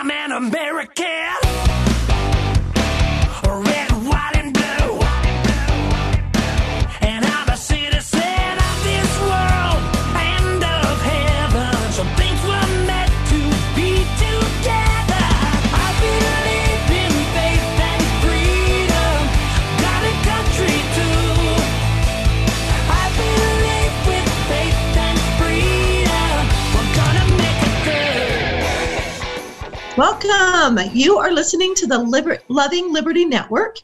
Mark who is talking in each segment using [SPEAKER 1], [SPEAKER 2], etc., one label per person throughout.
[SPEAKER 1] I'm an American.
[SPEAKER 2] Welcome. You are listening to the Liber- Loving Liberty Network,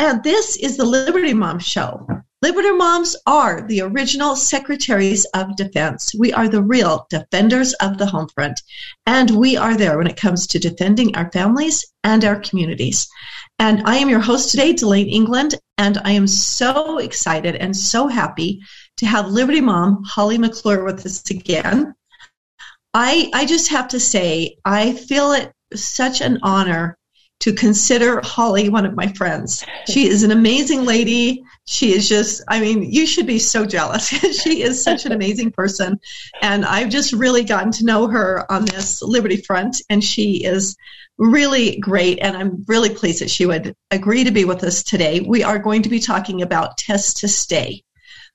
[SPEAKER 2] and this is the Liberty Mom Show. Liberty Moms are the original secretaries of defense. We are the real defenders of the home front, and we are there when it comes to defending our families and our communities. And I am your host today, Delane England, and I am so excited and so happy to have Liberty Mom Holly McClure with us again. I, I just have to say, I feel it such an honor to consider Holly one of my friends. She is an amazing lady. She is just, I mean, you should be so jealous. she is such an amazing person. And I've just really gotten to know her on this Liberty Front, and she is really great. And I'm really pleased that she would agree to be with us today. We are going to be talking about Test to Stay.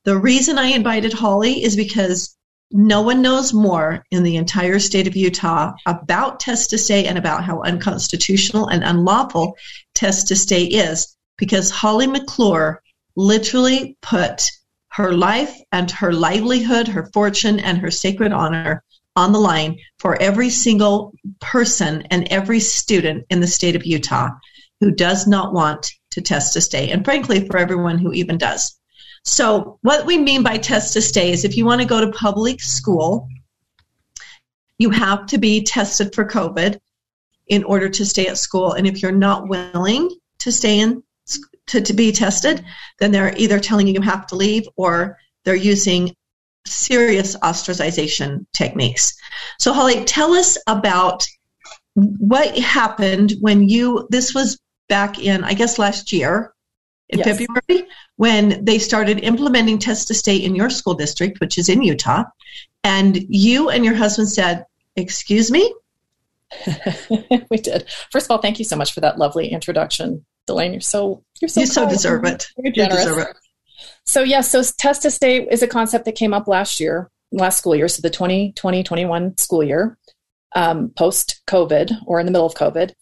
[SPEAKER 2] The reason I invited Holly is because no one knows more in the entire state of Utah about test to stay and about how unconstitutional and unlawful test to stay is because Holly McClure literally put her life and her livelihood, her fortune, and her sacred honor on the line for every single person and every student in the state of Utah who does not want to test to stay, and frankly, for everyone who even does. So, what we mean by test to stay is if you want to go to public school, you have to be tested for COVID in order to stay at school. And if you're not willing to stay in to, to be tested, then they're either telling you you have to leave or they're using serious ostracization techniques. So, Holly, tell us about what happened when you, this was back in, I guess, last year, in
[SPEAKER 3] Yes.
[SPEAKER 2] February, when they started implementing test to stay in your school district, which is in Utah, and you and your husband said, Excuse me?
[SPEAKER 3] we did. First of all, thank you so much for that lovely introduction, Delane. You're so you're so
[SPEAKER 2] you so deserve it.
[SPEAKER 3] You're
[SPEAKER 2] You deserve it.
[SPEAKER 3] So yes, so test to stay is a concept that came up last year, last school year, so the 2020-21 school year, um, post COVID or in the middle of COVID,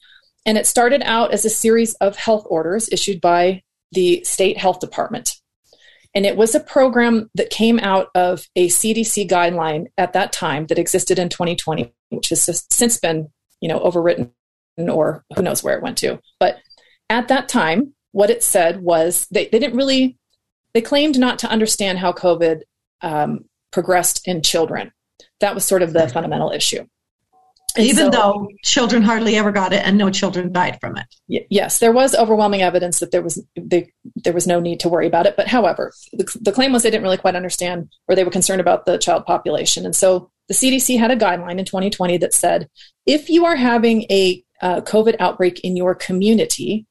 [SPEAKER 3] and it started out as a series of health orders issued by the state health department. And it was a program that came out of a CDC guideline at that time that existed in 2020, which has since been, you know, overwritten or who knows where it went to. But at that time, what it said was they, they didn't really, they claimed not to understand how COVID um, progressed in children. That was sort of the fundamental issue.
[SPEAKER 2] Even
[SPEAKER 3] so-
[SPEAKER 2] though children hardly ever got it and no children died from it.
[SPEAKER 3] Y- yes, there was overwhelming evidence that there was they, there was no need to worry about it. But however, the, the claim was they didn't really quite understand, or they were concerned about the child population. And so the CDC had a guideline in 2020 that said if you are having a uh, COVID outbreak in your community,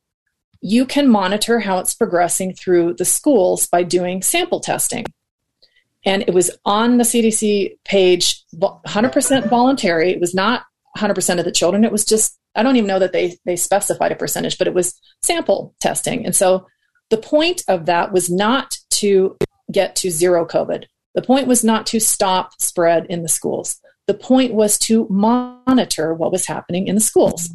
[SPEAKER 3] you can monitor how it's progressing through the schools by doing sample testing. And it was on the CDC page, 100% voluntary. It was not 100% of the children. It was just, I don't even know that they, they specified a percentage, but it was sample testing. And so the point of that was not to get to zero COVID. The point was not to stop spread in the schools. The point was to monitor what was happening in the schools.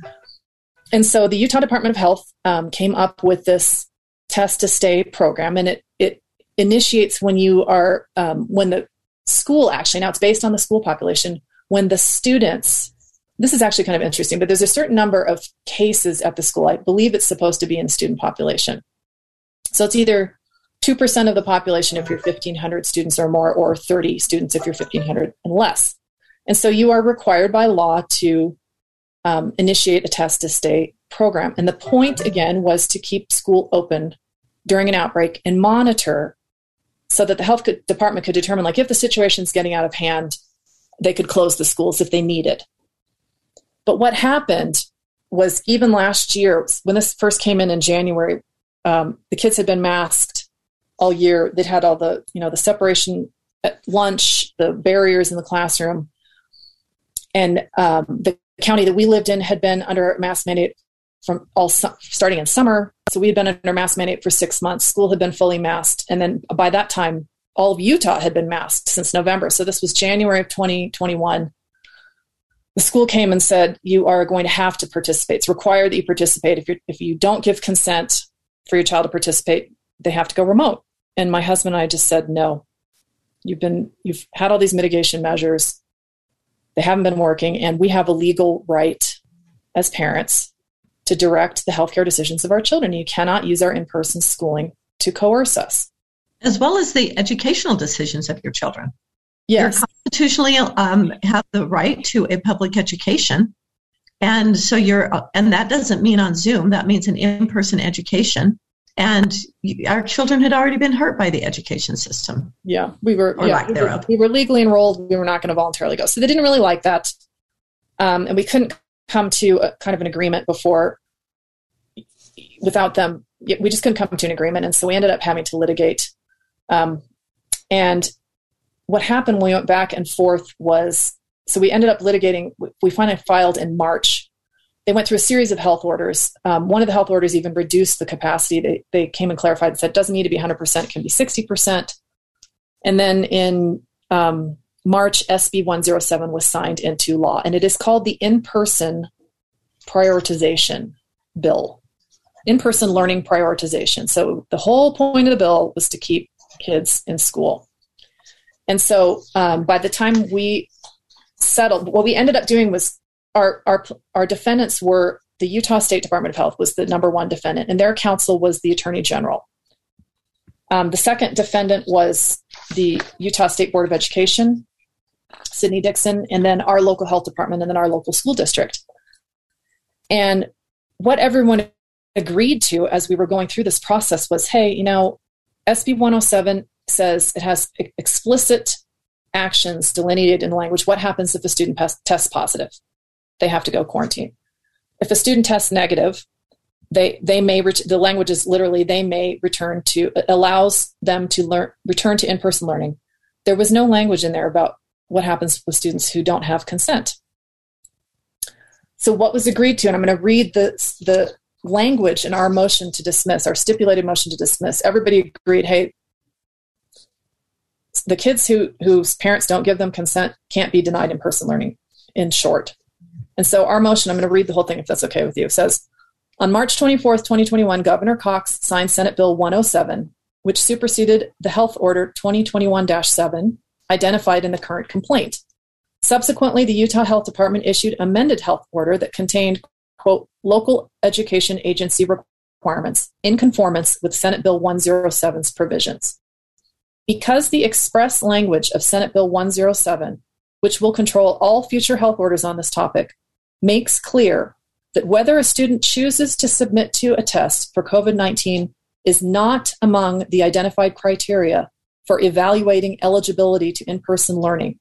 [SPEAKER 3] And so the Utah Department of Health um, came up with this test to stay program, and it, it initiates when you are, um, when the school actually, now it's based on the school population, when the students, this is actually kind of interesting, but there's a certain number of cases at the school. I believe it's supposed to be in student population. So it's either 2% of the population if you're 1,500 students or more, or 30 students if you're 1,500 and less. And so you are required by law to um, initiate a test to stay program. And the point, again, was to keep school open during an outbreak and monitor so that the health department could determine, like, if the situation's getting out of hand, they could close the schools if they needed. But what happened was even last year, when this first came in in January, um, the kids had been masked all year. They'd had all the, you know, the separation at lunch, the barriers in the classroom. And um, the county that we lived in had been under mask mandate from all starting in summer. So we had been under mask mandate for six months. School had been fully masked. And then by that time, all of Utah had been masked since November. So this was January of 2021. The school came and said, you are going to have to participate. It's required that you participate. If, you if you don't give consent for your child to participate, they have to go remote. And my husband and I just said, no, you've been, you've had all these mitigation measures. They haven't been working. And we have a legal right as parents to direct the healthcare decisions of our children. You cannot use our in person schooling to coerce us
[SPEAKER 2] as well as the educational decisions of your children.
[SPEAKER 3] Yes.
[SPEAKER 2] You constitutionally um, have the right to a public education. And so you're, and that doesn't mean on Zoom, that means an in person education. And our children had already been hurt by the education system.
[SPEAKER 3] Yeah, we were, yeah, we were, we were, legally enrolled. We were not going to voluntarily go. So they didn't really like that. Um, and we couldn't come to a kind of an agreement before without them. We just couldn't come to an agreement. And so we ended up having to litigate um, and what happened when we went back and forth was so we ended up litigating, we finally filed in March. They went through a series of health orders. Um, one of the health orders even reduced the capacity. They, they came and clarified and said it doesn't need to be 100%, it can be 60%. And then in um, March, SB 107 was signed into law, and it is called the In Person Prioritization Bill. In person learning prioritization. So the whole point of the bill was to keep kids in school. And so um, by the time we settled, what we ended up doing was our, our, our defendants were the Utah State Department of Health was the number one defendant, and their counsel was the Attorney General. Um, the second defendant was the Utah State Board of Education, Sydnee Dickson, and then our local health department, and then our local school district. And what everyone agreed to as we were going through this process was hey, you know, SB 107 says it has explicit actions delineated in language. What happens if a student tests positive? They have to go quarantine. If a student tests negative, they they may ret- the language is literally they may return to allows them to learn return to in person learning. There was no language in there about what happens with students who don't have consent. So what was agreed to, and I'm going to read the the language in our motion to dismiss, our stipulated motion to dismiss, everybody agreed, hey, the kids who whose parents don't give them consent can't be denied in person learning, in short. And so our motion, I'm going to read the whole thing if that's okay with you says on March 24th, 2021, Governor Cox signed Senate Bill 107, which superseded the Health Order 2021 7 identified in the current complaint. Subsequently, the Utah Health Department issued amended health order that contained quote, local education agency requirements in conformance with Senate Bill 107's provisions. Because the express language of Senate Bill 107, which will control all future health orders on this topic, makes clear that whether a student chooses to submit to a test for COVID 19 is not among the identified criteria for evaluating eligibility to in person learning,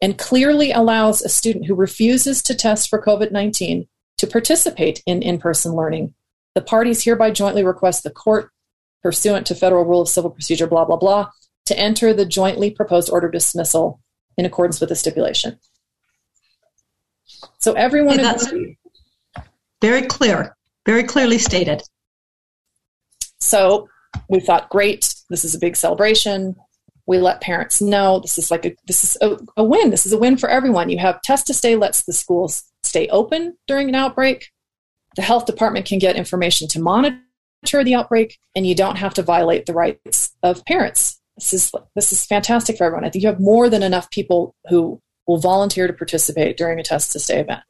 [SPEAKER 3] and clearly allows a student who refuses to test for COVID 19 to participate in in person learning. The parties hereby jointly request the court, pursuant to Federal Rule of Civil Procedure, blah, blah, blah, to enter the jointly proposed order dismissal in accordance with the stipulation. So everyone
[SPEAKER 2] okay, that's very clear, very clearly stated.
[SPEAKER 3] So we thought, great, this is a big celebration. We let parents know this is like a this is a, a win. This is a win for everyone. You have test to stay lets the schools stay open during an outbreak. The health department can get information to monitor the outbreak, and you don't have to violate the rights of parents. This is this is fantastic for everyone. I think you have more than enough people who will volunteer to participate during a test to stay event.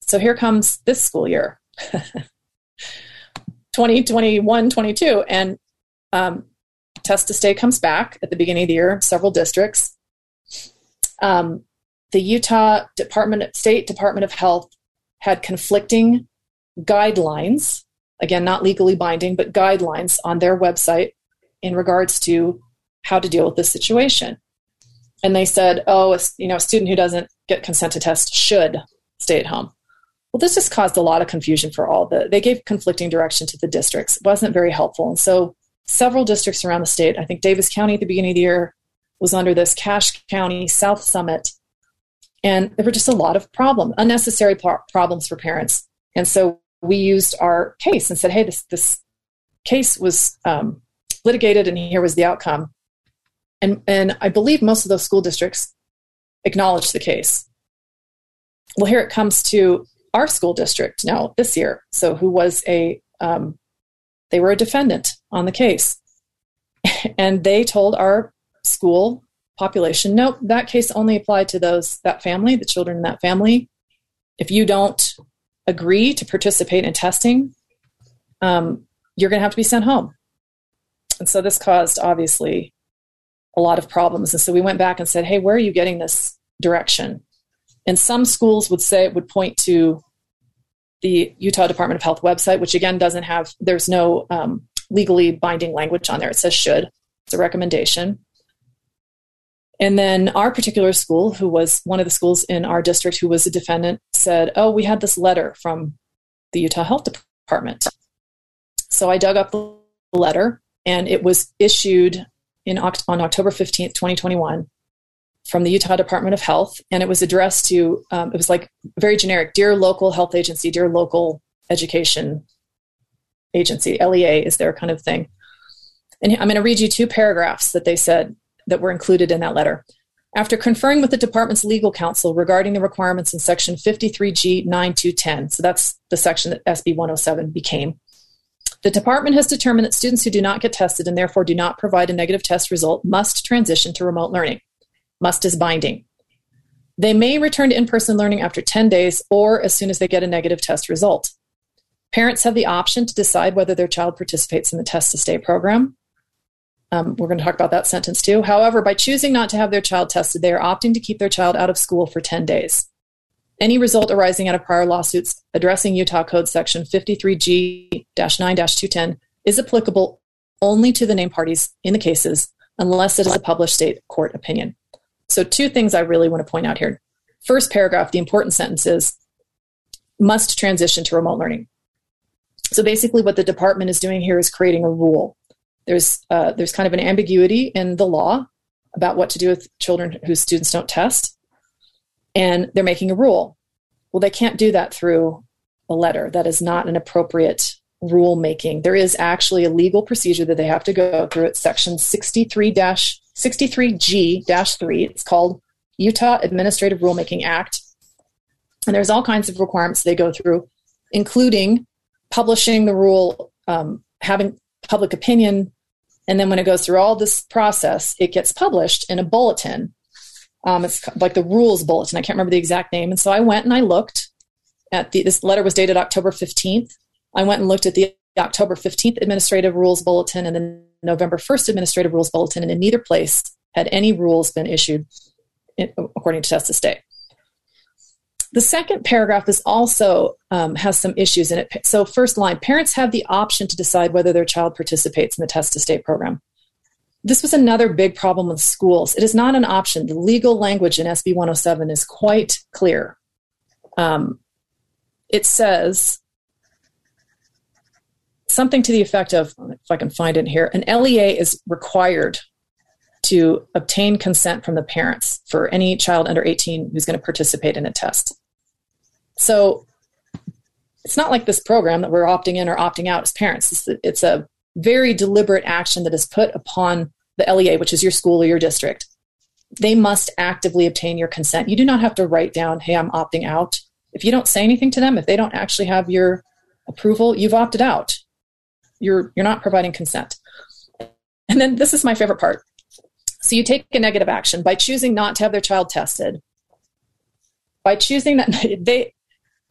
[SPEAKER 3] So here comes this school year, 2021 22, and um, test to stay comes back at the beginning of the year, several districts. Um, the Utah Department, State Department of Health had conflicting guidelines, again, not legally binding, but guidelines on their website in regards to how to deal with this situation. And they said, oh, a, you know, a student who doesn't get consent to test should stay at home. Well, this just caused a lot of confusion for all the. They gave conflicting direction to the districts. It wasn't very helpful, and so several districts around the state. I think Davis County at the beginning of the year was under this. Cache County, South Summit, And there were just a lot of problems, unnecessary pro- problems for parents. And so we used our case and said, hey, this, this case was um, litigated and here was the outcome. And, and I believe most of those school districts acknowledged the case. Well, here it comes to our school district now this year. So, who was a, um, they were a defendant on the case. and they told our school population, nope, that case only applied to those, that family, the children in that family. If you don't agree to participate in testing, um, you're going to have to be sent home. And so this caused obviously a lot of problems. And so we went back and said, hey, where are you getting this direction? And some schools would say, it would point to the Utah Department of Health website, which again doesn't have, there's no um, legally binding language on there. It says should, it's a recommendation. And then our particular school, who was one of the schools in our district who was a defendant, said, Oh, we had this letter from the Utah Health Department. So I dug up the letter, and it was issued in, on October 15th, 2021, from the Utah Department of Health. And it was addressed to, um, it was like very generic Dear local health agency, dear local education agency, LEA is their kind of thing. And I'm going to read you two paragraphs that they said that were included in that letter. After conferring with the department's legal counsel regarding the requirements in section 53G 9210, so that's the section that SB 107 became, the department has determined that students who do not get tested and therefore do not provide a negative test result must transition to remote learning. Must is binding. They may return to in person learning after 10 days or as soon as they get a negative test result. Parents have the option to decide whether their child participates in the test to stay program. Um, we're going to talk about that sentence too. However, by choosing not to have their child tested, they are opting to keep their child out of school for 10 days. Any result arising out of prior lawsuits addressing Utah Code Section 53G 9 210 is applicable only to the named parties in the cases unless it is a published state court opinion. So, two things I really want to point out here. First paragraph, the important sentence is must transition to remote learning. So, basically, what the department is doing here is creating a rule there's uh, there's kind of an ambiguity in the law about what to do with children whose students don't test, and they're making a rule. Well, they can't do that through a letter. That is not an appropriate rule making. There is actually a legal procedure that they have to go through. It's section 63 63G 3. It's called Utah Administrative Rulemaking Act. And there's all kinds of requirements they go through, including publishing the rule, um, having public opinion. And then when it goes through all this process, it gets published in a bulletin. Um, it's like the rules bulletin. I can't remember the exact name. And so I went and I looked at the, this letter was dated October 15th. I went and looked at the October 15th administrative rules bulletin and the November 1st administrative rules bulletin. And in neither place had any rules been issued in, according to test to stay. The second paragraph is also um, has some issues in it. So, first line parents have the option to decide whether their child participates in the test to state program. This was another big problem with schools. It is not an option. The legal language in SB 107 is quite clear. Um, it says something to the effect of, if I can find it here, an LEA is required to obtain consent from the parents for any child under 18 who's going to participate in a test. So it's not like this program that we're opting in or opting out as parents. It's, it's a very deliberate action that is put upon the LEA, which is your school or your district. They must actively obtain your consent. You do not have to write down, hey, I'm opting out. If you don't say anything to them, if they don't actually have your approval, you've opted out. You're, you're not providing consent. And then this is my favorite part. So you take a negative action by choosing not to have their child tested. By choosing that they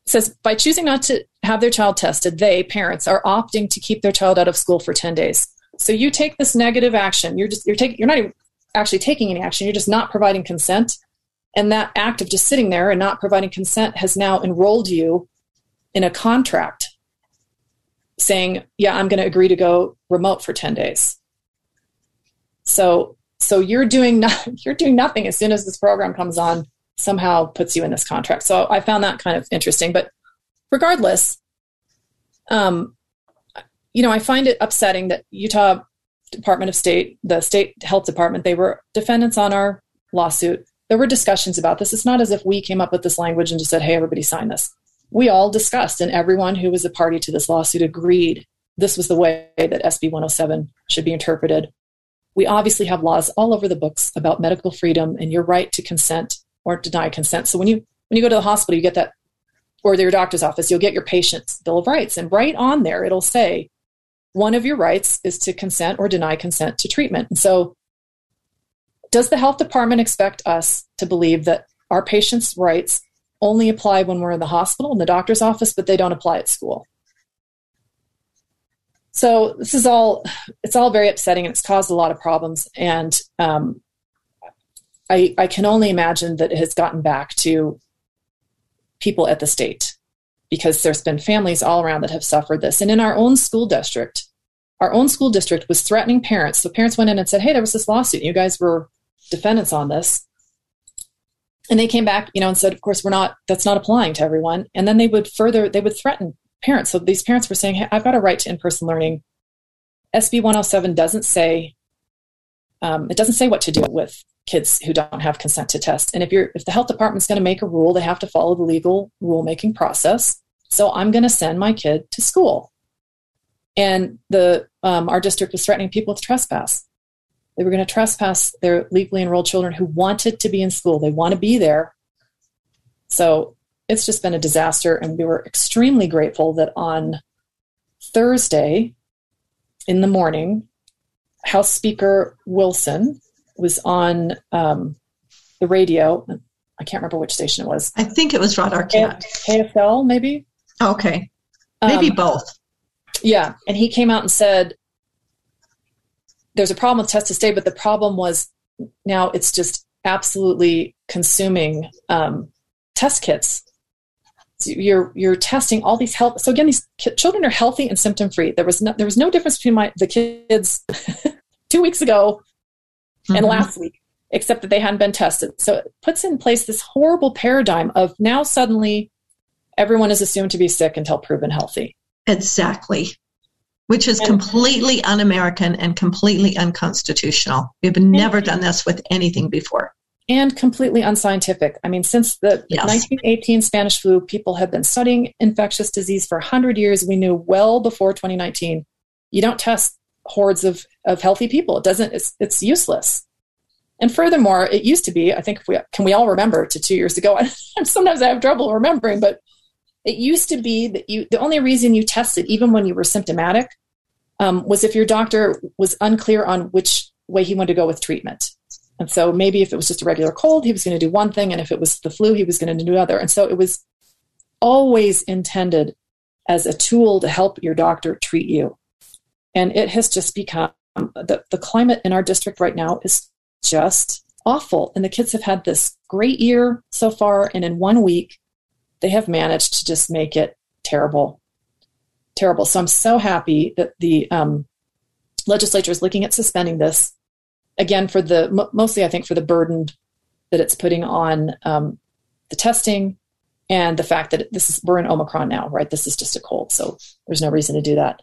[SPEAKER 3] says by choosing not to have their child tested, they parents are opting to keep their child out of school for 10 days. So you take this negative action. You're just you're taking you're not even actually taking any action. You're just not providing consent. And that act of just sitting there and not providing consent has now enrolled you in a contract saying, "Yeah, I'm going to agree to go remote for 10 days." So so you're doing not, you're doing nothing as soon as this program comes on somehow puts you in this contract. So I found that kind of interesting. But regardless, um, you know, I find it upsetting that Utah Department of State, the state health department, they were defendants on our lawsuit. there were discussions about this. It's not as if we came up with this language and just said, hey, everybody sign this. We all discussed, and everyone who was a party to this lawsuit agreed this was the way that SB 107 should be interpreted. We obviously have laws all over the books about medical freedom and your right to consent or deny consent. So when you when you go to the hospital, you get that, or your doctor's office, you'll get your patient's bill of rights, and right on there it'll say one of your rights is to consent or deny consent to treatment. And so, does the health department expect us to believe that our patients' rights only apply when we're in the hospital in the doctor's office, but they don't apply at school? So this is all it's all very upsetting and it's caused a lot of problems. And um, I, I can only imagine that it has gotten back to people at the state because there's been families all around that have suffered this. And in our own school district, our own school district was threatening parents. So parents went in and said, Hey, there was this lawsuit. You guys were defendants on this. And they came back, you know, and said, Of course, we're not, that's not applying to everyone. And then they would further, they would threaten parents. So these parents were saying, Hey, I've got a right to in person learning. SB 107 doesn't say, um, it doesn't say what to do with kids who don't have consent to test. And if you're if the health department's going to make a rule, they have to follow the legal rulemaking process. So I'm going to send my kid to school. And the um, our district was threatening people with trespass. They were going to trespass their legally enrolled children who wanted to be in school. They want to be there. So it's just been a disaster, and we were extremely grateful that on Thursday in the morning, House Speaker Wilson was on um, the radio. I can't remember which station it was.
[SPEAKER 2] I think it was Rod Arquette.
[SPEAKER 3] KSL, maybe?
[SPEAKER 2] Okay. Maybe
[SPEAKER 3] Um,
[SPEAKER 2] both.
[SPEAKER 3] Yeah. And he came out and said, there's a problem with test to stay, but the problem was now it's just absolutely consuming um, test kits. So you're you're testing all these health. So again, these ki- children are healthy and symptom free. There was no there was no difference between my the kids two weeks ago and
[SPEAKER 2] Mhm.
[SPEAKER 3] last week, except that they hadn't been tested. So it puts in place this horrible paradigm of now suddenly everyone is assumed to be sick until proven healthy.
[SPEAKER 2] Exactly. Which is
[SPEAKER 3] And-
[SPEAKER 2] completely un American and completely unconstitutional. We've never done this with anything before.
[SPEAKER 3] and completely unscientific. I mean, since the
[SPEAKER 2] Yes.
[SPEAKER 3] 1918 Spanish flu, people have been studying infectious disease for 100 years. We knew well before 2019. You don't test hordes of, of healthy people. It doesn't, it's, it's useless. And furthermore, it used to be, I think, if we, can we all remember to two years ago? Sometimes I have trouble remembering, but it used to be that you, the only reason you tested, even when you were symptomatic, um, was if your doctor was unclear on which way he wanted to go with treatment. And so maybe if it was just a regular cold, he was going to do one thing. And if it was the flu, he was going to do another. And so it was always intended as a tool to help your doctor treat you. And it has just become the, the climate in our district right now is just awful. And the kids have had this great year so far. And in one week, they have managed to just make it terrible. Terrible. So I'm so happy that the um, legislature is looking at suspending this again for the mo- mostly I think for the burden that it's putting on um, the testing and the fact that this is we're in Omicron now, right? This is just a cold, so there's no reason to do that.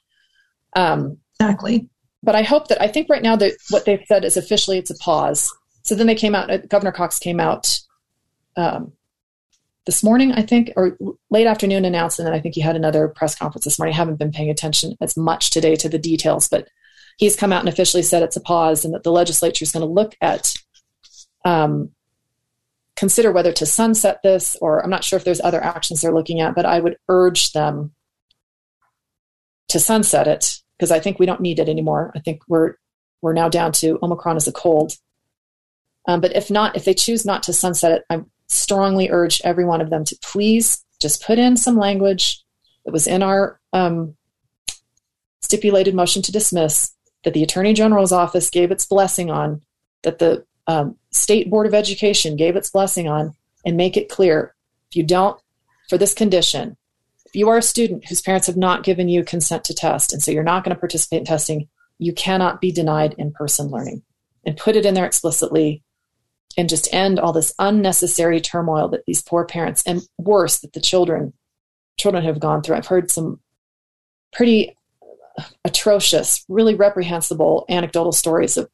[SPEAKER 3] Um,
[SPEAKER 2] Exactly.
[SPEAKER 3] but I hope that I think right now that what they've said is officially it's a pause. So then they came out. uh, Governor Cox came out um, this morning, I think, or late afternoon, announced, and then I think he had another press conference this morning. I haven't been paying attention as much today to the details, but he's come out and officially said it's a pause, and that the legislature is going to look at um, consider whether to sunset this, or I'm not sure if there's other actions they're looking at, but I would urge them to sunset it because I think we don't need it anymore. I think we're we're now down to Omicron as a cold. Um, but if not, if they choose not to sunset it, I strongly urge every one of them to please just put in some language that was in our um, stipulated motion to dismiss that the Attorney General's office gave its blessing on, that the um, State Board of Education gave its blessing on, and make it clear if you don't, for this condition, if you are a student whose parents have not given you consent to test, and so you're not going to participate in testing, you cannot be denied in person learning. And put it in there explicitly and just end all this unnecessary turmoil that these poor parents and worse that the children children have gone through. I've heard some pretty atrocious, really reprehensible anecdotal stories of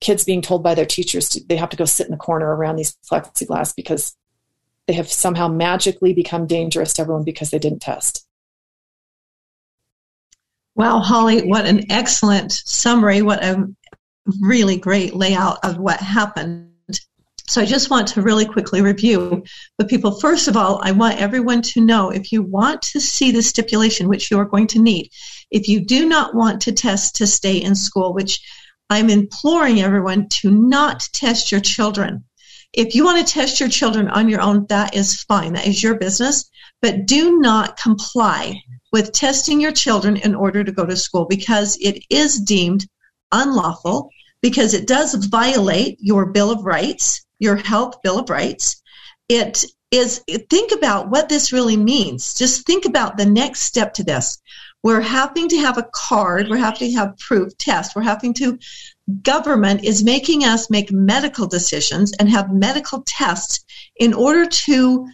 [SPEAKER 3] kids being told by their teachers to, they have to go sit in the corner around these plexiglass because they have somehow magically become dangerous to everyone because they didn't test.
[SPEAKER 2] Wow, Holly, what an excellent summary. What a really great layout of what happened. So I just want to really quickly review with people. First of all, I want everyone to know if you want to see the stipulation, which you are going to need, if you do not want to test to stay in school, which I'm imploring everyone to not test your children. If you want to test your children on your own, that is fine. That is your business. But do not comply with testing your children in order to go to school because it is deemed unlawful, because it does violate your Bill of Rights, your Health Bill of Rights. It is, think about what this really means. Just think about the next step to this. We're having to have a card, we're having to have proof, test, we're having to, government is making us make medical decisions and have medical tests in order to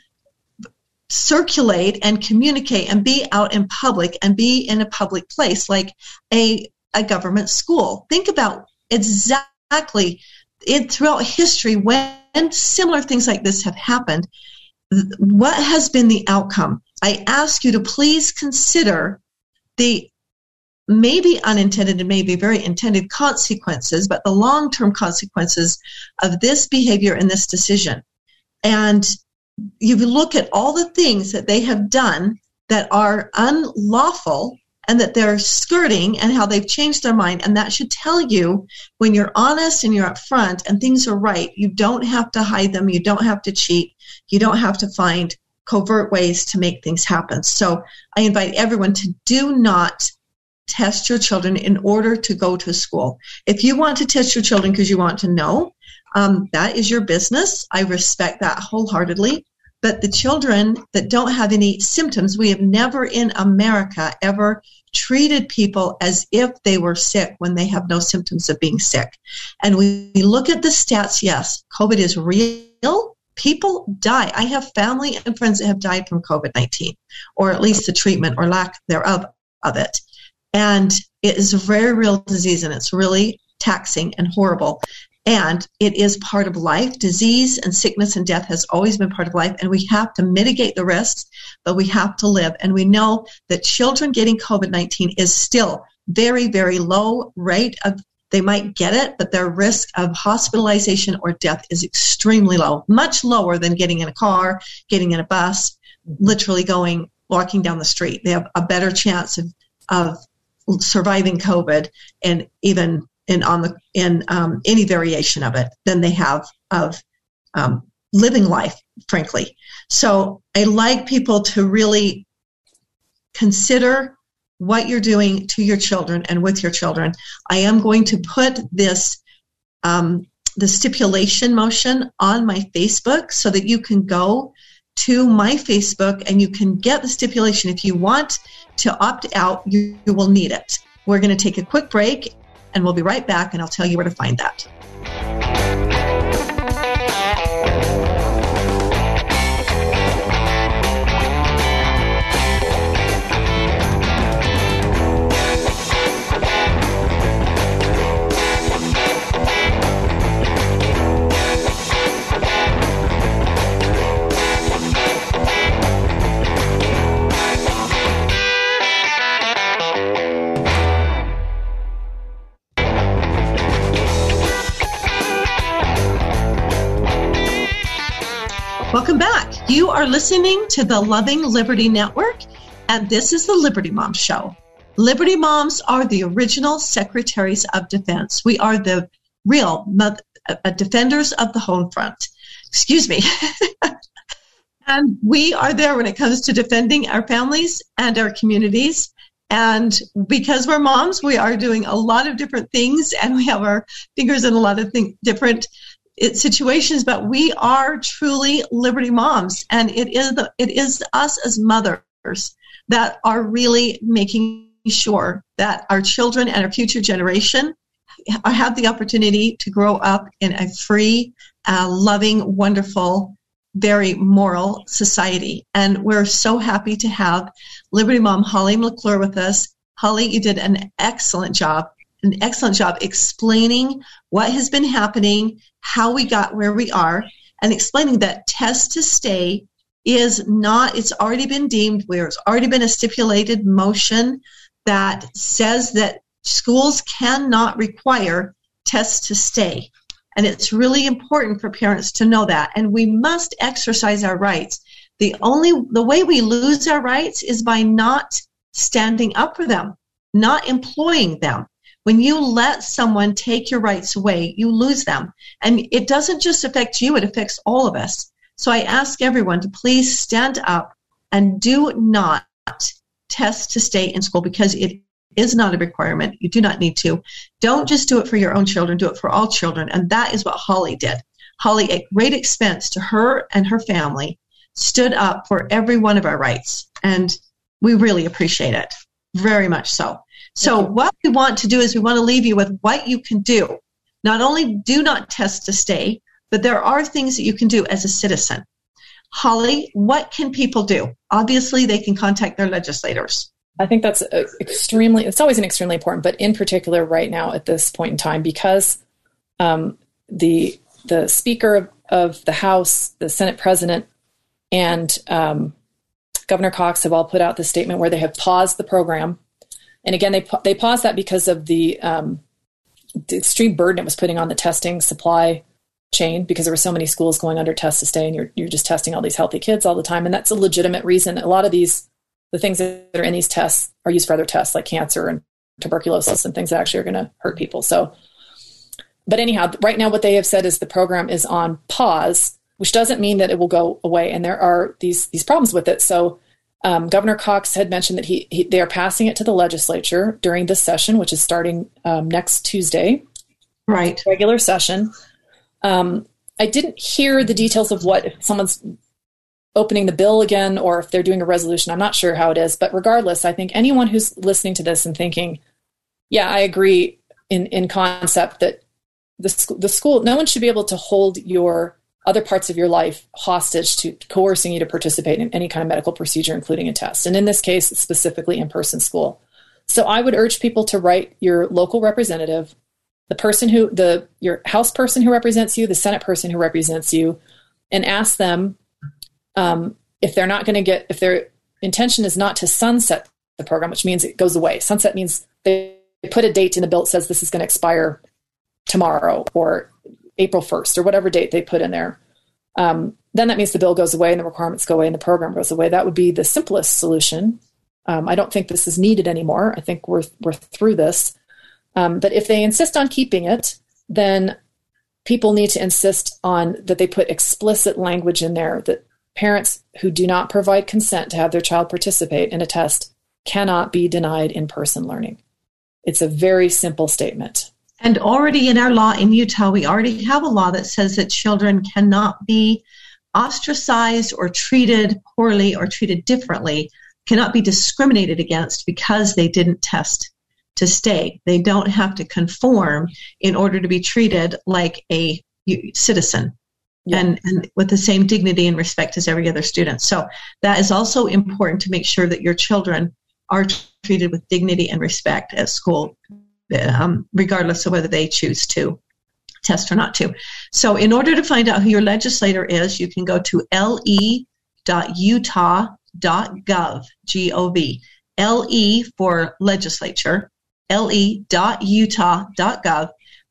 [SPEAKER 2] circulate and communicate and be out in public and be in a public place like a, a government school. Think about exactly it throughout history when similar things like this have happened. What has been the outcome? I ask you to please consider the maybe unintended and maybe very intended consequences, but the long term consequences of this behavior and this decision. And you look at all the things that they have done that are unlawful and that they're skirting and how they've changed their mind. And that should tell you when you're honest and you're upfront and things are right, you don't have to hide them, you don't have to cheat, you don't have to find covert ways to make things happen. So I invite everyone to do not test your children in order to go to school. If you want to test your children because you want to know, um, that is your business. I respect that wholeheartedly. But the children that don't have any symptoms, we have never in America ever treated people as if they were sick when they have no symptoms of being sick. And we look at the stats, yes, COVID is real people die. I have family and friends that have died from COVID 19, or at least the treatment or lack thereof of it. And it is a very real disease and it's really taxing and horrible. And it is part of life. Disease and sickness and death has always been part of life, and we have to mitigate the risks, but we have to live. And we know that children getting COVID 19 is still very, very low rate of they might get it, but their risk of hospitalization or death is extremely low, much lower than getting in a car, getting in a bus, literally going, walking down the street. They have a better chance of, of surviving COVID and even in on the in um, any variation of it than they have of um, living life, frankly. So I like people to really consider what you're doing to your children and with your children. I am going to put this um, the stipulation motion on my Facebook so that you can go to my Facebook and you can get the stipulation. If you want to opt out, you, you will need it. We're going to take a quick break and we'll be right back and I'll tell you where to find that. You are listening to the Loving Liberty Network, and this is the Liberty Mom Show. Liberty Moms are the original secretaries of defense. We are the real uh, defenders of the home front. Excuse me. and we are there when it comes to defending our families and our communities. And because we're moms, we are doing a lot of different things and we have our fingers in a lot of th- different situations, but we are truly Liberty moms, and it is the, it is us as mothers that are really making sure that our children and our future generation have the opportunity to grow up in a free, uh, loving, wonderful, very moral society. And we're so happy to have Liberty Mom Holly McClure with us. Holly, you did an excellent job an excellent job explaining what has been happening, how we got where we are, and explaining that test to stay is not, it's already been deemed where it's already been a stipulated motion that says that schools cannot require tests to stay. And it's really important for parents to know that. And we must exercise our rights. The only, the way we lose our rights is by not standing up for them, not employing them. When you let someone take your rights away, you lose them. And it doesn't just affect you, it affects all of us. So I ask everyone to please stand up and do not test to stay in school because it is not a requirement. You do not need to. Don't just do it for your own children, do it for all children. And that is what Holly did. Holly, at great expense to her and her family, stood up for every one of our rights. And we really appreciate it. Very much so. So, what we want to do is we want to leave you with what you can do. Not only do not test to stay, but there are things that you can do as a citizen. Holly, what can people do? Obviously, they can contact their legislators.
[SPEAKER 3] I think that's extremely, it's always an extremely important, but in particular right now at this point in time, because um, the, the Speaker of, of, the House, the Senate President, and um, Governor Cox have all put out this statement where they have paused the program. And again, they, they paused that because of the, um, the extreme burden it was putting on the testing supply chain because there were so many schools going under test to stay and you're, you're just testing all these healthy kids all the time. And that's a legitimate reason. A lot of these the things that are in these tests are used for other tests like cancer and tuberculosis and things that actually are going to hurt people. So, but anyhow, right now what they have said is the program is on pause, which doesn't mean that it will go away. And there are these these problems with it. So, um, Governor Cox had mentioned that he, he, they are passing it to the legislature during this session, which is starting um, next Tuesday,
[SPEAKER 2] right?
[SPEAKER 3] Regular session. Um, I didn't hear the details of what if someone's opening the bill again or if they're doing a resolution. I'm not sure how it is, but regardless, I think anyone who's listening to this and thinking, yeah, I agree in, in concept that the, the school, no one should be able to hold your other parts of your life hostage to coercing you to participate in any kind of medical procedure, including a test. And in this case, specifically in person school. So I would urge people to write your local representative, the person who, the, your house person who represents you, the Senate person who represents you, and ask them um, if they're not going to get, if their intention is not to sunset the program, which means it goes away. Sunset means they put a date in the bill that says this is going to expire tomorrow or April 1st or whatever date they put in there. Um, then that means the bill goes away and the requirements go away and the program goes away. That would be the simplest solution. Um, I don't think this is needed anymore. I think we're we're through this. Um, but if they insist on keeping it, then people need to insist on that they put explicit language in there that Parents who do not provide consent to have their child participate in a test cannot be denied in person learning. It's a very simple statement.
[SPEAKER 2] And already in our law in Utah, we already have a law that says that children cannot be ostracized or treated poorly or treated differently, cannot be discriminated against because they didn't test to stay. They don't have to conform in order to be treated like a citizen yeah. and, and with the same dignity and respect as every other student. So that is also important to make sure that your children are treated with dignity and respect at school, um, regardless of whether they choose to test or not to. So in order to find out who your legislator is, you can go to le.utah.gov, G-O-V. LE for legislature, le.utah.gov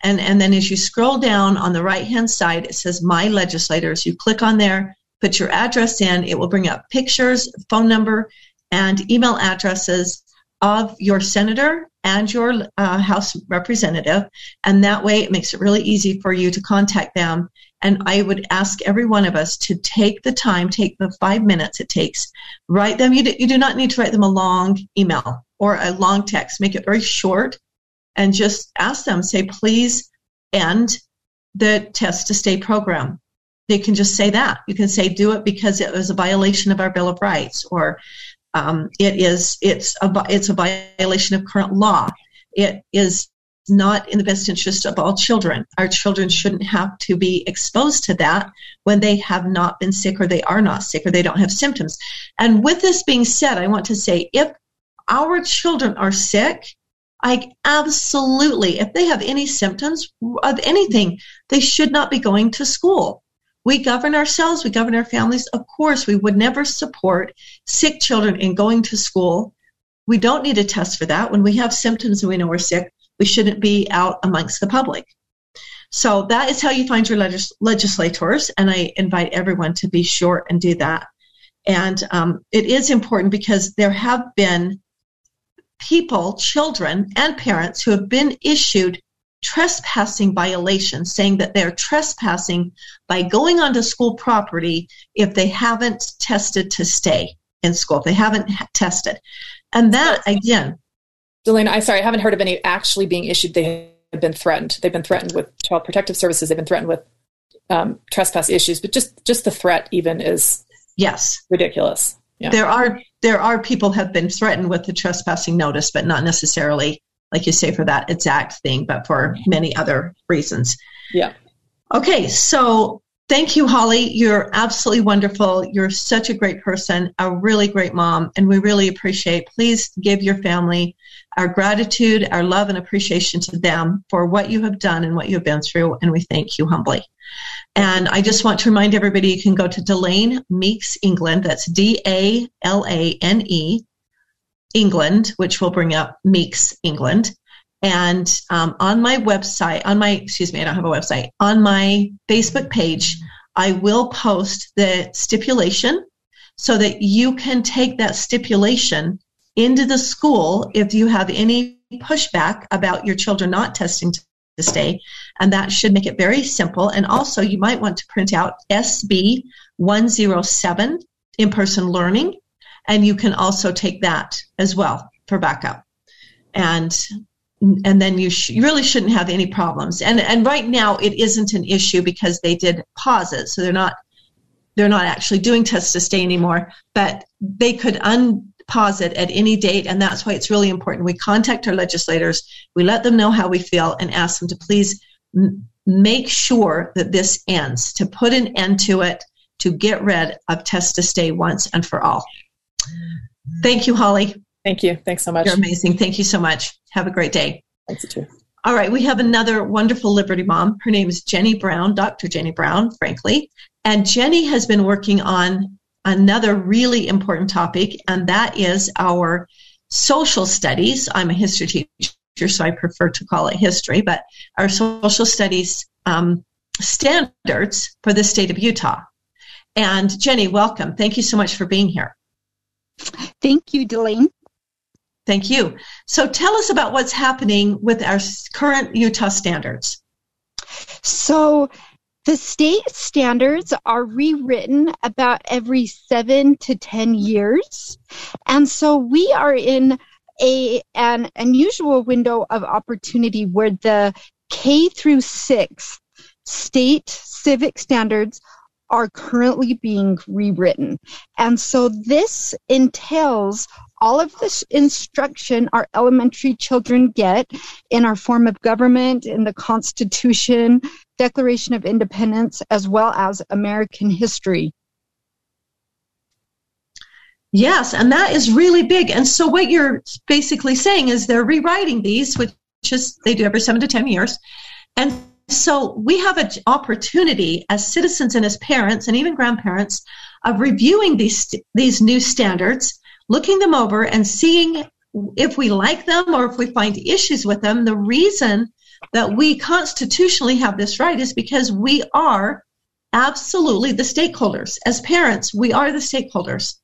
[SPEAKER 2] and, and then as you scroll down on the right hand side, it says My Legislators. You click on there, put your address in, it will bring up pictures, phone number, and email addresses of your senator and your uh, House representative. And that way it makes it really easy for you to contact them. And I would ask every one of us to take the time, take the five minutes it takes, write them. You do, you do not need to write them a long email or a long text. Make it very short and just ask them, say, please end the test to stay program. They can just say that. You can say, do it because it was a violation of our Bill of Rights, or um, it is it's a it's a violation of current law. It is not in the best interest of all children. Our children shouldn't have to be exposed to that when they have not been sick or they are not sick or they don't have symptoms. And with this being said, I want to say if our children are sick, I absolutely, if they have any symptoms of anything, they should not be going to school. We govern ourselves, we govern our families. Of course, we would never support sick children in going to school. We don't need a test for that. When we have symptoms and we know we're sick, we shouldn't be out amongst the public. So that is how you find your legis- legislators, and I invite everyone to be sure and do that. And um, it is important because there have been people, children, and parents who have been issued trespassing violations, saying that they're trespassing by going onto school property if they haven't tested to stay in school, if they haven't tested. And that, again,
[SPEAKER 3] Dalane, I'm sorry, I haven't heard of any actually being issued. They have been threatened. They've been threatened with child protective services. They've been threatened with um, trespass issues. But just just the threat even is
[SPEAKER 2] yes
[SPEAKER 3] ridiculous. Yeah.
[SPEAKER 2] There are there are people have been threatened with the trespassing notice, but not necessarily like you say for that exact thing, but for many other reasons.
[SPEAKER 3] Yeah.
[SPEAKER 2] Okay, so thank you, Holly. You're absolutely wonderful. You're such a great person, a really great mom, and we really appreciate. Please give your family our gratitude, our love, and appreciation to them for what you have done and what you've been through, and we thank you humbly. And I just want to remind everybody you can go to Dalane Meeks England. That's D A L A N E England, which will bring up Meeks England. And um, on my website, on my, excuse me, I don't have a website, on my Facebook page, I will post the stipulation so that you can take that stipulation into the school if you have any pushback about your children not testing to stay. And that should make it very simple. And also, you might want to print out SB 107 in person learning. And you can also take that as well for backup. And and then you, sh- you really shouldn't have any problems. And and right now it isn't an issue because they did pause it, so they're not they're not actually doing tests to stay anymore. But they could unpause it at any date, and that's why it's really important. We contact our legislators, we let them know how we feel, and ask them to please m- make sure that this ends, to put an end to it, to get rid of test to stay once and for all. Thank you, Holly.
[SPEAKER 3] Thank you. Thanks so much.
[SPEAKER 2] You're amazing. Thank you so much. Have a great day.
[SPEAKER 3] Thanks you too.
[SPEAKER 2] All right, we have another wonderful Liberty mom. Her name is Jenny Brown, Dr. Jenny Brown, frankly. And Jenny has been working on another really important topic, and that is our social studies. I'm a history teacher, so I prefer to call it history, but our social studies um, standards for the state of Utah. And Jenny, welcome. Thank you so much for being here.
[SPEAKER 4] Thank you, Dalane.
[SPEAKER 2] Thank you. So tell us about what's happening with our current Utah standards.
[SPEAKER 4] So the state standards are rewritten about every seven to 10 years. And so we are in a, an unusual window of opportunity where the K through six state civic standards are currently being rewritten. And so this entails all of this instruction our elementary children get in our form of government, in the Constitution, Declaration of Independence, as well as American history.
[SPEAKER 2] Yes, and that is really big. And so what you're basically saying is they're rewriting these, which is they do every seven to 10 years. And so we have an opportunity as citizens and as parents and even grandparents of reviewing these, these new standards, looking them over and seeing if we like them or if we find issues with them. The reason that we constitutionally have this right is because we are absolutely the stakeholders. As parents, we are the stakeholders.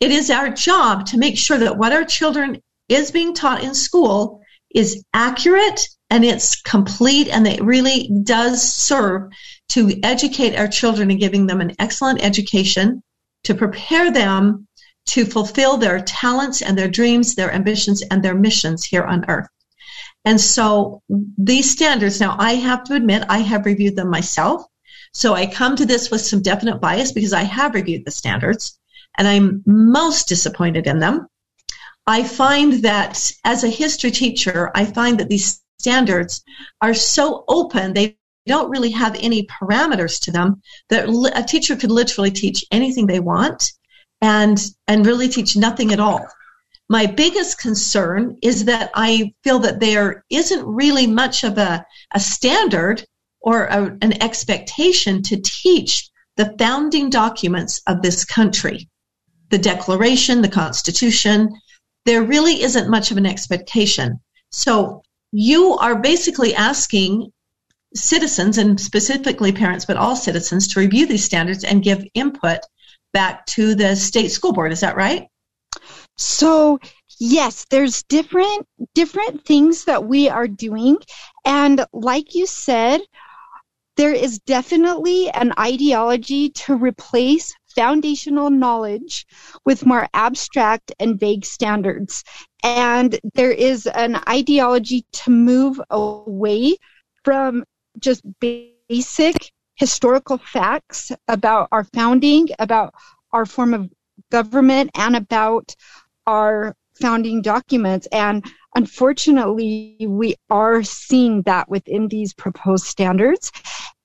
[SPEAKER 2] It is our job to make sure that what our children is being taught in school is accurate and it's complete and it really does serve to educate our children and giving them an excellent education to prepare them to fulfill their talents and their dreams, their ambitions, and their missions here on earth. And so these standards, now I have to admit, I have reviewed them myself. So I come to this with some definite bias because I have reviewed the standards and I'm most disappointed in them. I find that as a history teacher, I find that these standards are so open, they don't really have any parameters to them that a teacher could literally teach anything they want and and really teach nothing at all My biggest concern is that I feel that there isn't really much of a, a standard or a, an expectation to teach the founding documents of this country the Declaration, the Constitution. There really isn't much of an expectation. So you are basically asking citizens and specifically parents, but all citizens to review these standards and give input back to the state school board. Is that right?
[SPEAKER 4] So yes, there's different different things that we are doing and like you said, there is definitely an ideology to replace foundational knowledge with more abstract and vague standards. And there is an ideology to move away from just basic historical facts about our founding, about our form of government, and about our founding documents. And unfortunately, we are seeing that within these proposed standards.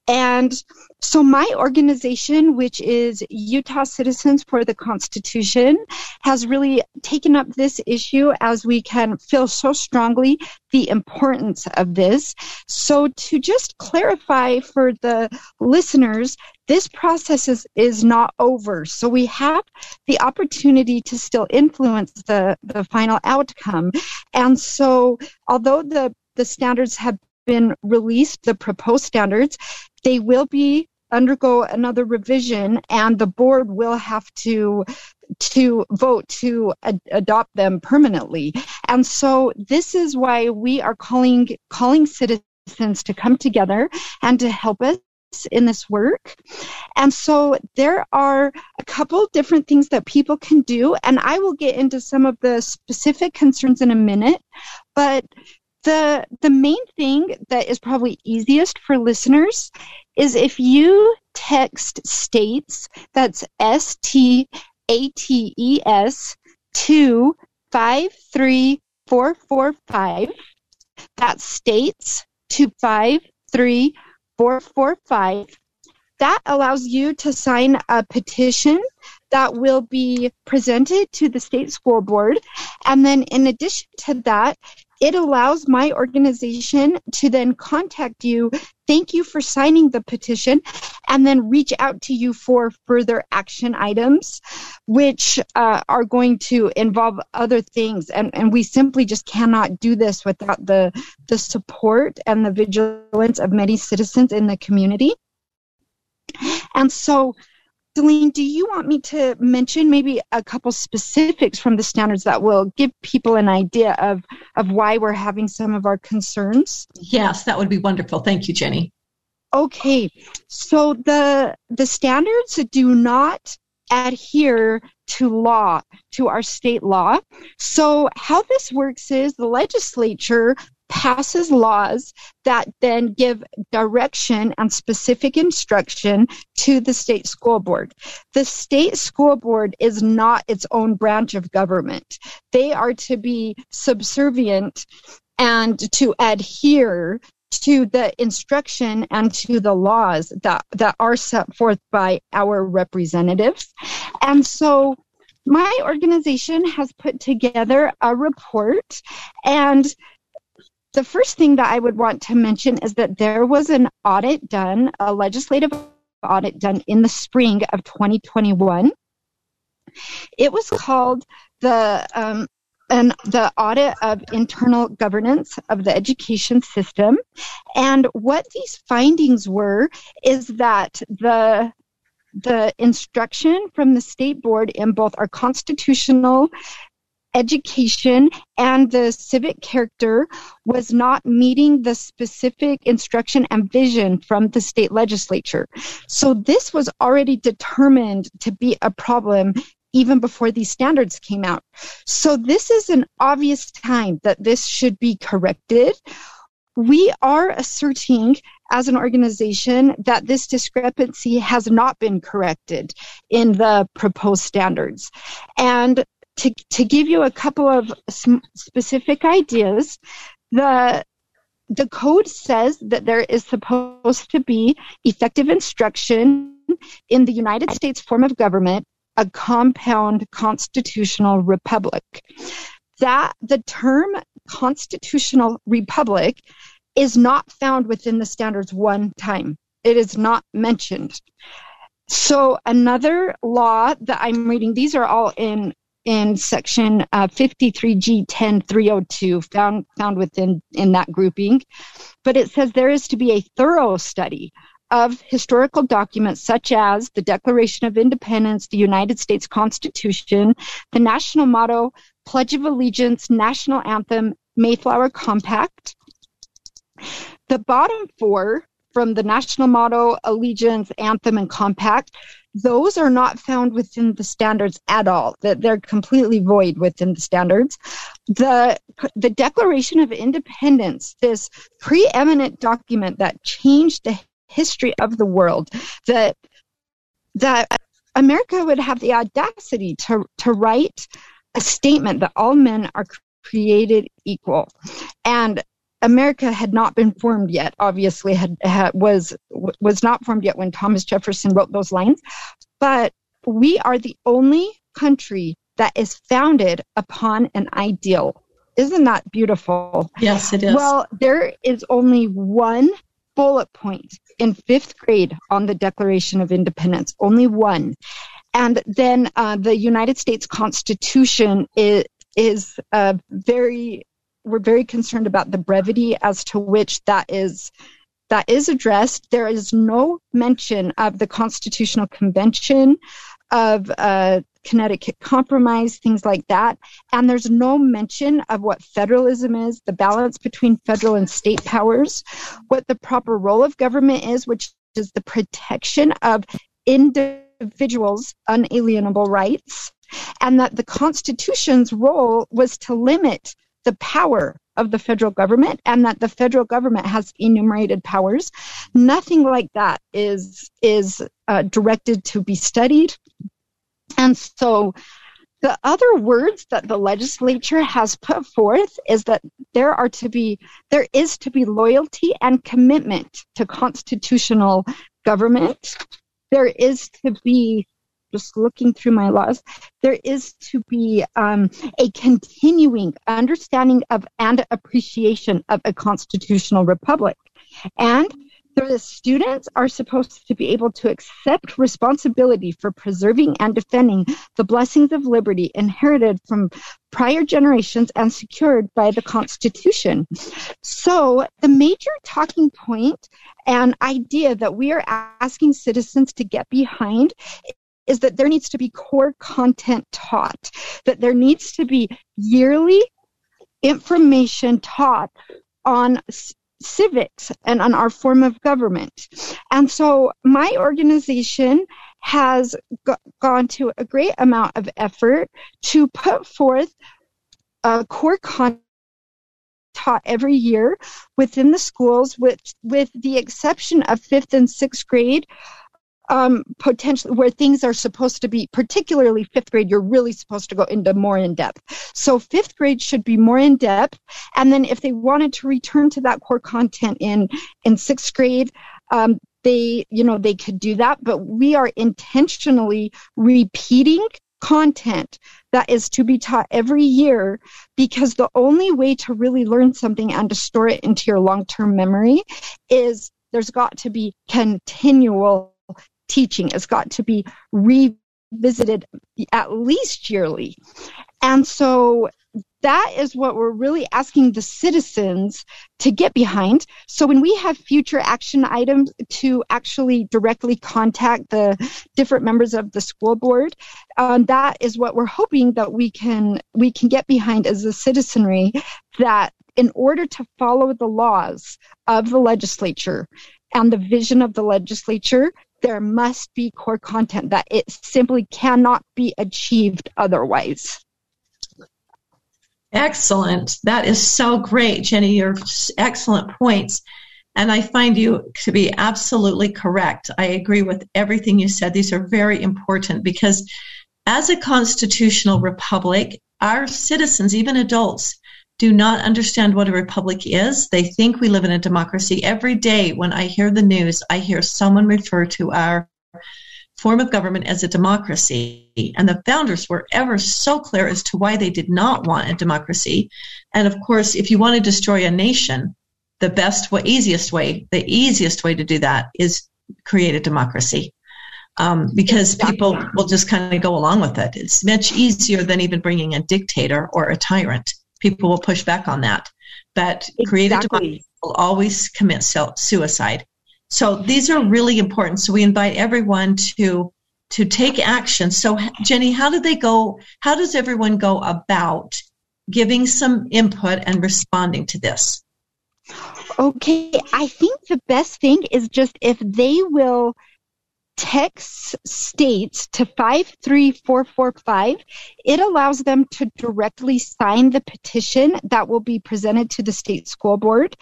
[SPEAKER 4] And so my organization, which is Utah Citizens for the Constitution, has really taken up this issue as we can feel so strongly the importance of this. So to just clarify for the listeners, this process is, is not over. So we have the opportunity to still influence the, the final outcome. And so although the, the standards have been released, the proposed standards, they will be undergo another revision and the board will have to to vote to ad- adopt them permanently and so this is why we are calling calling citizens to come together and to help us in this work. And so there are a couple different things that people can do, and I will get into some of the specific concerns in a minute. But the the main thing that is probably easiest for listeners is if you text states that's S T A T E S to five three four four five. That states to five three four four five. That allows you to sign a petition that will be presented to the state school board. And then in addition to that, it allows my organization to then contact you, thank you for signing the petition, and then reach out to you for further action items, which uh, are going to involve other things. And, and we simply just cannot do this without the, the support and the vigilance of many citizens in the community. And so Celine, do you want me to mention maybe a couple specifics from the standards that will give people an idea of, of why we're having some of our concerns?
[SPEAKER 2] Yes, that would be wonderful. Thank you, Jenny.
[SPEAKER 4] Okay, so the the standards do not adhere to law, to our state law. So how this works is the legislature passes laws that then give direction and specific instruction to the state school board. The state school board is not its own branch of government. They are to be subservient and to adhere to the instruction and to the laws that, that are set forth by our representatives. And so my organization has put together a report and the first thing that I would want to mention is that there was an audit done, a legislative audit done in the spring of 2021. It was called the um, an, the audit of internal governance of the education system. And what these findings were is that the the instruction from the state board in both our constitutional education and the civic character was not meeting the specific instruction and vision from the state legislature. So this was already determined to be a problem even before these standards came out. So this is an obvious time that this should be corrected. We are asserting as an organization that this discrepancy has not been corrected in the proposed standards. And to, to give you a couple of specific ideas, the the code says that there is supposed to be effective instruction in the United States form of government, a compound constitutional republic. that the term constitutional republic is not found within the standards one time. It is not mentioned. So another law that I'm reading, these are all in in section uh, 53G 10302 found found within in that grouping, but it says there is to be a thorough study of historical documents such as the Declaration of Independence, the United States Constitution, the national motto, Pledge of Allegiance, national anthem, Mayflower Compact. The bottom four from the national motto, allegiance, anthem, and compact, those are not found within the standards at all. That they're completely void within the standards. The the Declaration of Independence, this preeminent document that changed the history of the world, that that America would have the audacity to to write a statement that all men are created equal, and America had not been formed yet. Obviously, had, had, was was not formed yet when Thomas Jefferson wrote those lines. But we are the only country that is founded upon an ideal. Isn't that beautiful?
[SPEAKER 2] Yes, it is.
[SPEAKER 4] Well, there is only one bullet point in fifth grade on the Declaration of Independence. Only one. And then uh, the United States Constitution is, is uh, very we're very concerned about the brevity as to which that is that is addressed. There is no mention of the Constitutional Convention, of uh, Connecticut Compromise, things like that. And there's no mention of what federalism is, the balance between federal and state powers, what the proper role of government is, which is the protection of individuals' unalienable rights, and that the Constitution's role was to limit the power of the federal government and that the federal government has enumerated powers. Nothing like that is is uh, directed to be studied. And so the other words that the legislature has put forth is that there are to be there is to be loyalty and commitment to constitutional government. There is to be just looking through my laws, there is to be um, a continuing understanding of and appreciation of a constitutional republic. And the students are supposed to be able to accept responsibility for preserving and defending the blessings of liberty inherited from prior generations and secured by the Constitution. So, the major talking point and idea that we are asking citizens to get behind is that there needs to be core content taught, that there needs to be yearly information taught on civics and on our form of government. And so my organization has gone to a great amount of effort to put forth a core content taught every year within the schools with with the exception of 5th and 6th grade um, potentially where things are supposed to be, particularly fifth grade, you're really supposed to go into more in depth. So fifth grade should be more in depth. And then if they wanted to return to that core content in, in sixth grade, um, they, you know, they could do that, but we are intentionally repeating content that is to be taught every year because the only way to really learn something and to store it into your long-term memory is there's got to be continual teaching has got to be revisited at least yearly. And so that is what we're really asking the citizens to get behind. So when we have future action items to actually directly contact the different members of the school board, um, that is what we're hoping that we can we can get behind as a citizenry that in order to follow the laws of the legislature and the vision of the legislature, there must be core content that it simply cannot be achieved otherwise.
[SPEAKER 2] Excellent. That is so great, Jenny. Your excellent points. And I find you to be absolutely correct. I agree with everything you said. These are very important because as a constitutional republic, our citizens, even adults, do not understand what a republic is. They think we live in a democracy. Every day when I hear the news, I hear someone refer to our form of government as a democracy. And the founders were ever so clear as to why they did not want a democracy. And of course, if you want to destroy a nation, the best way, easiest way, the easiest way to do that is create a democracy. Um, because people will just kind of go along with it. It's much easier than even bringing a dictator or a tyrant. People will push back on that. But create a democracy will always commit suicide. So these are really important. So we invite everyone to to take action. So Jenny, how do they go? How does everyone go about giving some input and responding to this?
[SPEAKER 4] Okay, I think the best thing is just if they will text states to 53445, it allows them to directly sign the petition that will be presented to the state school board.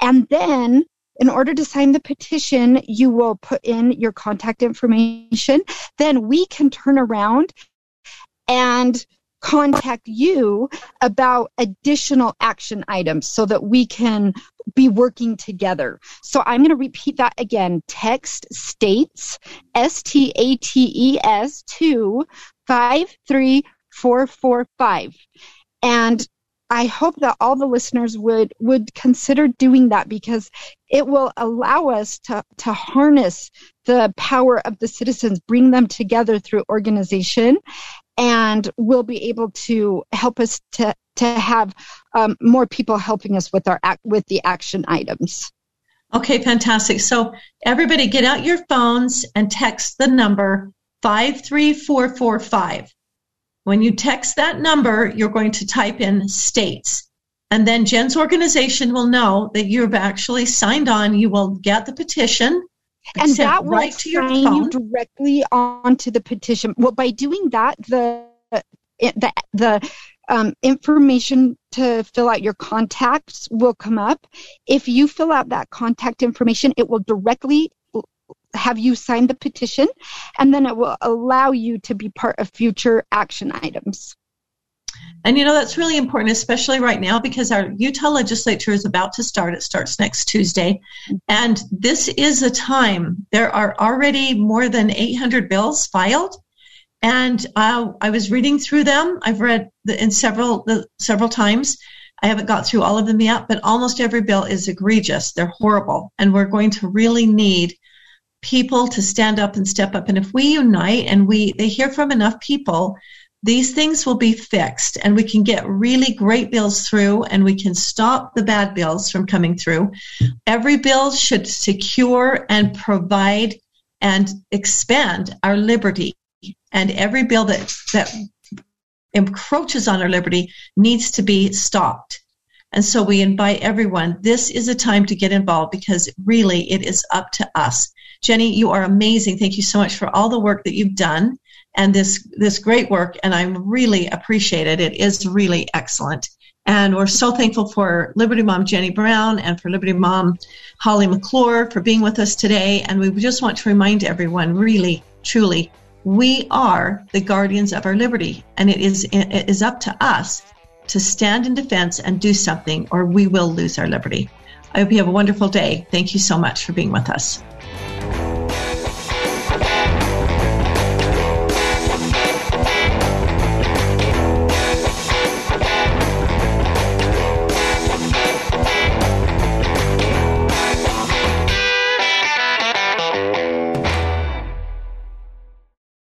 [SPEAKER 4] And then in order to sign the petition, you will put in your contact information. Then we can turn around and contact you about additional action items so that we can be working together. So I'm going to repeat that again. Text states S T A T E S to 53445. And I hope that all the listeners would would consider doing that because it will allow us to to harness the power of the citizens, bring them together through organization, and will be able to help us to to have um, more people helping us with our with the action items.
[SPEAKER 2] Okay, fantastic. So everybody get out your phones and text the number 53445. When you text that number, you're going to type in states. And then Jen's organization will know that you've actually signed on. You will get the petition
[SPEAKER 4] and that will
[SPEAKER 2] right to your phone.
[SPEAKER 4] you directly onto the petition. Well, by doing that, the the the um, information to fill out your contacts will come up. If you fill out that contact information, it will directly have you sign the petition, and then it will allow you to be part of future action items.
[SPEAKER 2] And you know, that's really important, especially right now because our Utah legislature is about to start. It starts next Tuesday. And this is a time, there are already more than 800 bills filed. And uh, I was reading through them. I've read the, in several the, several times. I haven't got through all of them yet, but almost every bill is egregious. They're horrible, and we're going to really need people to stand up and step up. And if we unite and we they hear from enough people, these things will be fixed, and we can get really great bills through, and we can stop the bad bills from coming through. Every bill should secure and provide and expand our liberty and every bill that that encroaches on our liberty needs to be stopped. And so we invite everyone. This is a time to get involved because really it is up to us. Jenny, you are amazing. Thank you so much for all the work that you've done and this this great work and I really appreciate it. It is really excellent. And we're so thankful for Liberty Mom Jenny Brown and for Liberty Mom Holly McClure for being with us today. And we just want to remind everyone, really, truly, we are the guardians of our liberty, and it is it is up to us to stand in defense and do something, or we will lose our liberty. I hope you have a wonderful day. Thank you so much for being with us.